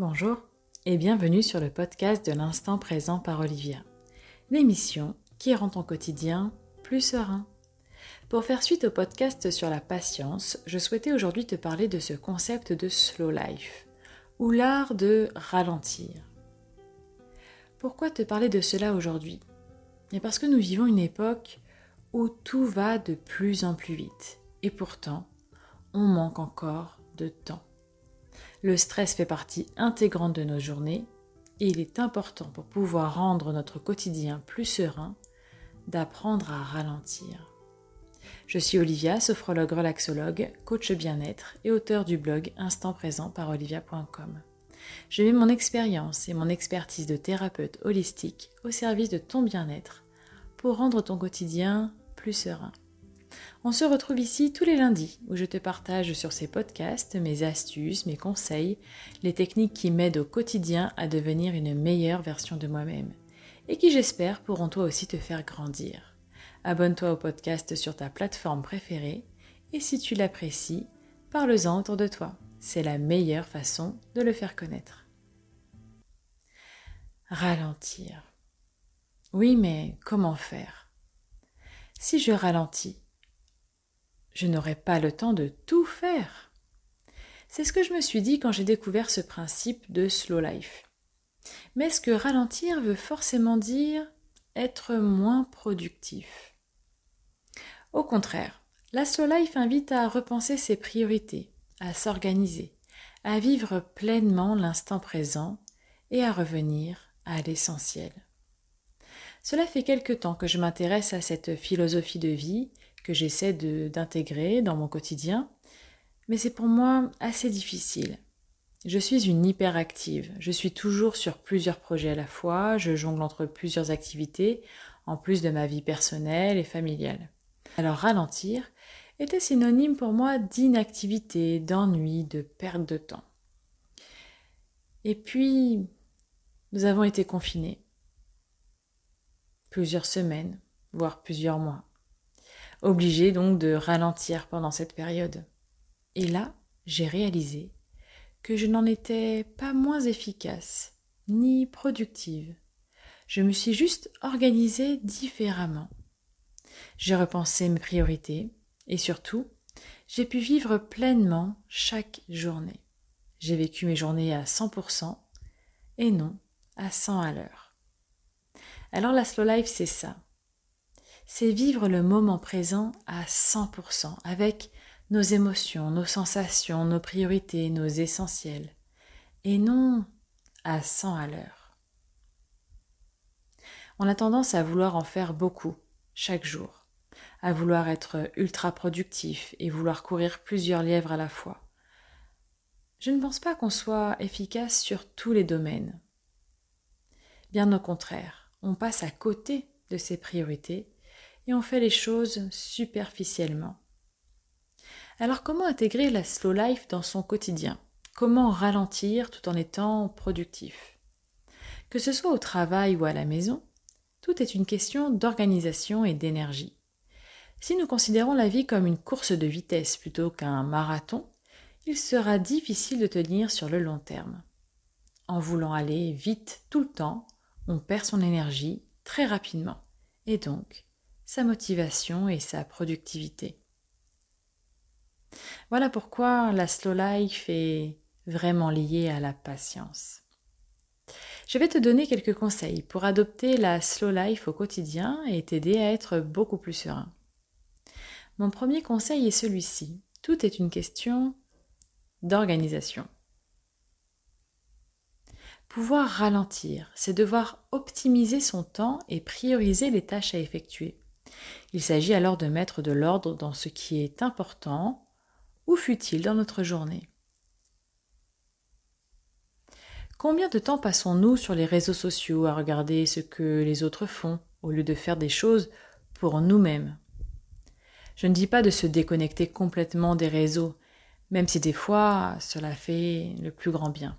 Bonjour et bienvenue sur le podcast de l'instant présent par Olivia, l'émission qui rend ton quotidien plus serein. Pour faire suite au podcast sur la patience, je souhaitais aujourd'hui te parler de ce concept de slow life, ou l'art de ralentir. Pourquoi te parler de cela aujourd'hui? Parce que nous vivons une époque où tout va de plus en plus vite, et pourtant, on manque encore de temps. Le stress fait partie intégrante de nos journées et il est important pour pouvoir rendre notre quotidien plus serein d'apprendre à ralentir. Je suis Olivia, sophrologue relaxologue, coach bien-être et auteur du blog Instant Présent par olivia.com. Je mets mon expérience et mon expertise de thérapeute holistique au service de ton bien-être pour rendre ton quotidien plus serein. On se retrouve ici tous les lundis où je te partage sur ces podcasts mes astuces, mes conseils, les techniques qui m'aident au quotidien à devenir une meilleure version de moi-même et qui j'espère pourront toi aussi te faire grandir. Abonne-toi au podcast sur ta plateforme préférée et si tu l'apprécies, parle-en autour de toi. C'est la meilleure façon de le faire connaître. Ralentir. Oui, mais comment faire? Si je ralentis, je n'aurai pas le temps de tout faire. C'est ce que je me suis dit quand j'ai découvert ce principe de slow life. Mais est-ce que ralentir veut forcément dire être moins productif Au contraire, la slow life invite à repenser ses priorités, à s'organiser, à vivre pleinement l'instant présent et à revenir à l'essentiel. Cela fait quelque temps que je m'intéresse à cette philosophie de vie que j'essaie d'intégrer dans mon quotidien, mais c'est pour moi assez difficile. Je suis une hyperactive, je suis toujours sur plusieurs projets à la fois, je jongle entre plusieurs activités, en plus de ma vie personnelle et familiale. Alors ralentir était synonyme pour moi d'inactivité, d'ennui, de perte de temps. Et puis, nous avons été confinés. Plusieurs semaines, voire plusieurs mois obligé donc de ralentir pendant cette période. Et là, j'ai réalisé que je n'en étais pas moins efficace, ni productive. Je me suis juste organisée différemment. J'ai repensé mes priorités et surtout, j'ai pu vivre pleinement chaque journée. J'ai vécu mes journées à 100% et non à 100 à l'heure. Alors la slow life, c'est ça c'est vivre le moment présent à 100% avec nos émotions, nos sensations, nos priorités, nos essentiels, et non à 100 à l'heure. On a tendance à vouloir en faire beaucoup chaque jour, à vouloir être ultra productif et vouloir courir plusieurs lièvres à la fois. Je ne pense pas qu'on soit efficace sur tous les domaines. Bien au contraire, on passe à côté de ses priorités on fait les choses superficiellement. Alors comment intégrer la slow life dans son quotidien? Comment ralentir tout en étant productif? Que ce soit au travail ou à la maison, tout est une question d'organisation et d'énergie. Si nous considérons la vie comme une course de vitesse plutôt qu'un marathon, il sera difficile de tenir sur le long terme. En voulant aller vite tout le temps, on perd son énergie très rapidement et donc sa motivation et sa productivité. Voilà pourquoi la slow life est vraiment liée à la patience. Je vais te donner quelques conseils pour adopter la slow life au quotidien et t'aider à être beaucoup plus serein. Mon premier conseil est celui-ci. Tout est une question d'organisation. Pouvoir ralentir, c'est devoir optimiser son temps et prioriser les tâches à effectuer. Il s'agit alors de mettre de l'ordre dans ce qui est important ou futile dans notre journée? Combien de temps passons-nous sur les réseaux sociaux à regarder ce que les autres font au lieu de faire des choses pour nous-mêmes? Je ne dis pas de se déconnecter complètement des réseaux, même si des fois cela fait le plus grand bien.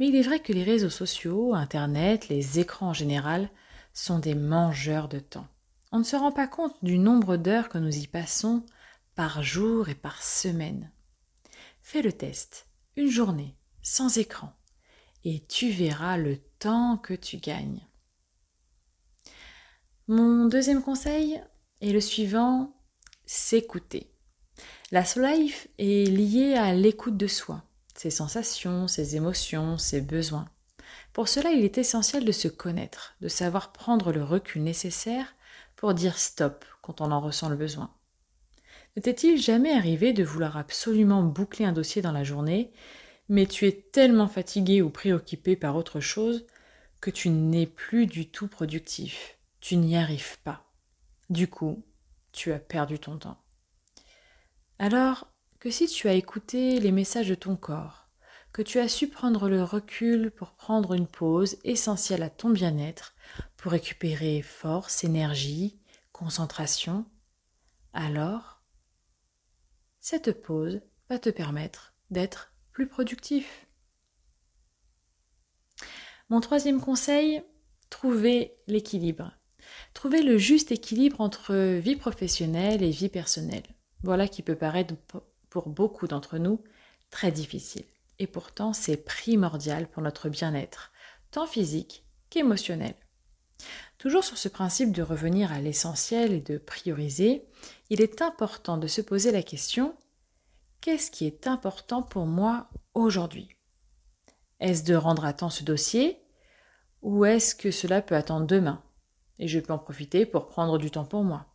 Mais il est vrai que les réseaux sociaux, Internet, les écrans en général, sont des mangeurs de temps on ne se rend pas compte du nombre d'heures que nous y passons par jour et par semaine. Fais le test. Une journée, sans écran, et tu verras le temps que tu gagnes. Mon deuxième conseil est le suivant, s'écouter. La slow life est liée à l'écoute de soi, ses sensations, ses émotions, ses besoins. Pour cela, il est essentiel de se connaître, de savoir prendre le recul nécessaire dire stop quand on en ressent le besoin. Ne t'est-il jamais arrivé de vouloir absolument boucler un dossier dans la journée, mais tu es tellement fatigué ou préoccupé par autre chose que tu n'es plus du tout productif, tu n'y arrives pas. Du coup, tu as perdu ton temps. Alors que si tu as écouté les messages de ton corps, que tu as su prendre le recul pour prendre une pause essentielle à ton bien-être, pour récupérer force, énergie, concentration, alors cette pause va te permettre d'être plus productif. Mon troisième conseil, trouver l'équilibre. Trouver le juste équilibre entre vie professionnelle et vie personnelle. Voilà qui peut paraître pour beaucoup d'entre nous très difficile et pourtant c'est primordial pour notre bien-être, tant physique qu'émotionnel. Toujours sur ce principe de revenir à l'essentiel et de prioriser, il est important de se poser la question qu'est-ce qui est important pour moi aujourd'hui? Est-ce de rendre à temps ce dossier ou est-ce que cela peut attendre demain et je peux en profiter pour prendre du temps pour moi?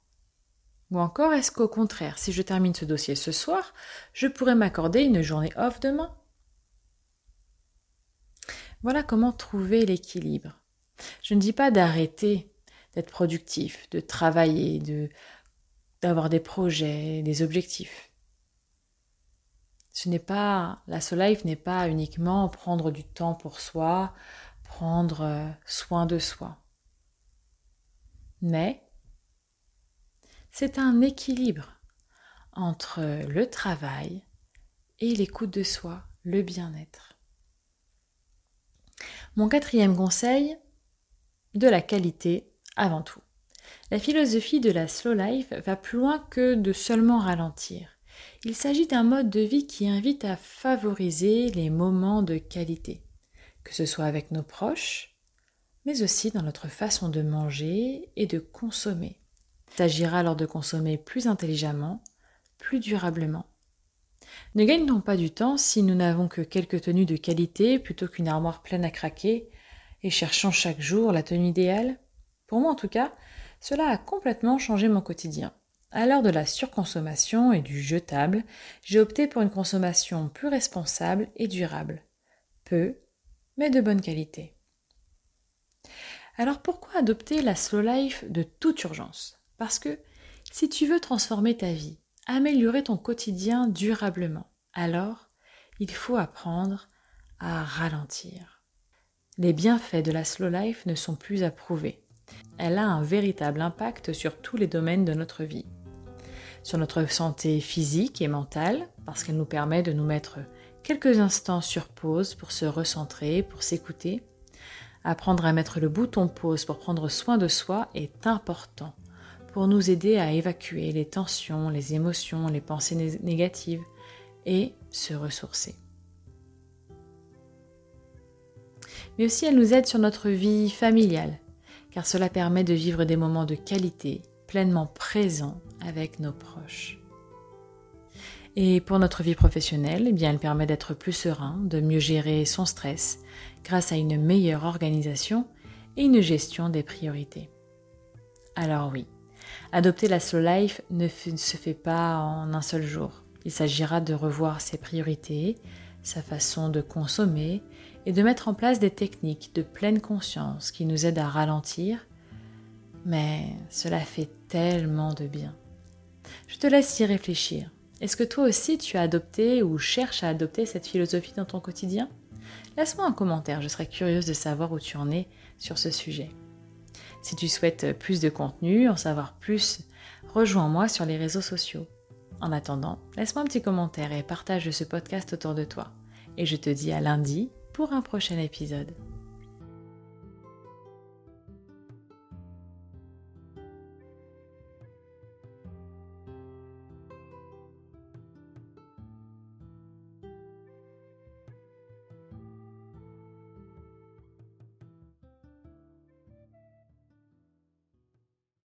Ou encore est-ce qu'au contraire, si je termine ce dossier ce soir, je pourrais m'accorder une journée off demain? Voilà comment trouver l'équilibre. Je ne dis pas d'arrêter d'être productif, de travailler, de d'avoir des projets, des objectifs. Ce n'est pas la soul life n'est pas uniquement prendre du temps pour soi, prendre euh, soin de soi. Mais c'est un équilibre entre le travail et l'écoute de soi, le bien-être. Mon quatrième conseil, de la qualité avant tout. La philosophie de la slow life va plus loin que de seulement ralentir. Il s'agit d'un mode de vie qui invite à favoriser les moments de qualité, que ce soit avec nos proches, mais aussi dans notre façon de manger et de consommer. Il s'agira alors de consommer plus intelligemment, plus durablement ne gagne-t-on pas du temps si nous n'avons que quelques tenues de qualité plutôt qu'une armoire pleine à craquer et cherchant chaque jour la tenue idéale Pour moi en tout cas, cela a complètement changé mon quotidien. À l'heure de la surconsommation et du jetable, j'ai opté pour une consommation plus responsable et durable. Peu, mais de bonne qualité. Alors pourquoi adopter la slow life de toute urgence? Parce que si tu veux transformer ta vie, améliorer ton quotidien durablement. Alors, il faut apprendre à ralentir. Les bienfaits de la slow life ne sont plus à prouver. Elle a un véritable impact sur tous les domaines de notre vie. Sur notre santé physique et mentale, parce qu'elle nous permet de nous mettre quelques instants sur pause pour se recentrer, pour s'écouter. Apprendre à mettre le bouton pause pour prendre soin de soi est important pour nous aider à évacuer les tensions, les émotions, les pensées négatives et se ressourcer. Mais aussi elle nous aide sur notre vie familiale, car cela permet de vivre des moments de qualité pleinement présents avec nos proches. Et pour notre vie professionnelle, eh elle permet d'être plus serein, de mieux gérer son stress grâce à une meilleure organisation et une gestion des priorités. Alors oui, Adopter la slow life ne se fait pas en un seul jour. Il s'agira de revoir ses priorités, sa façon de consommer et de mettre en place des techniques de pleine conscience qui nous aident à ralentir. Mais cela fait tellement de bien. Je te laisse y réfléchir. Est-ce que toi aussi tu as adopté ou cherches à adopter cette philosophie dans ton quotidien? Laisse-moi un commentaire, je serais curieuse de savoir où tu en es sur ce sujet. Si tu souhaites plus de contenu, en savoir plus, rejoins-moi sur les réseaux sociaux. En attendant, laisse-moi un petit commentaire et partage ce podcast autour de toi. Et je te dis à lundi pour un prochain épisode.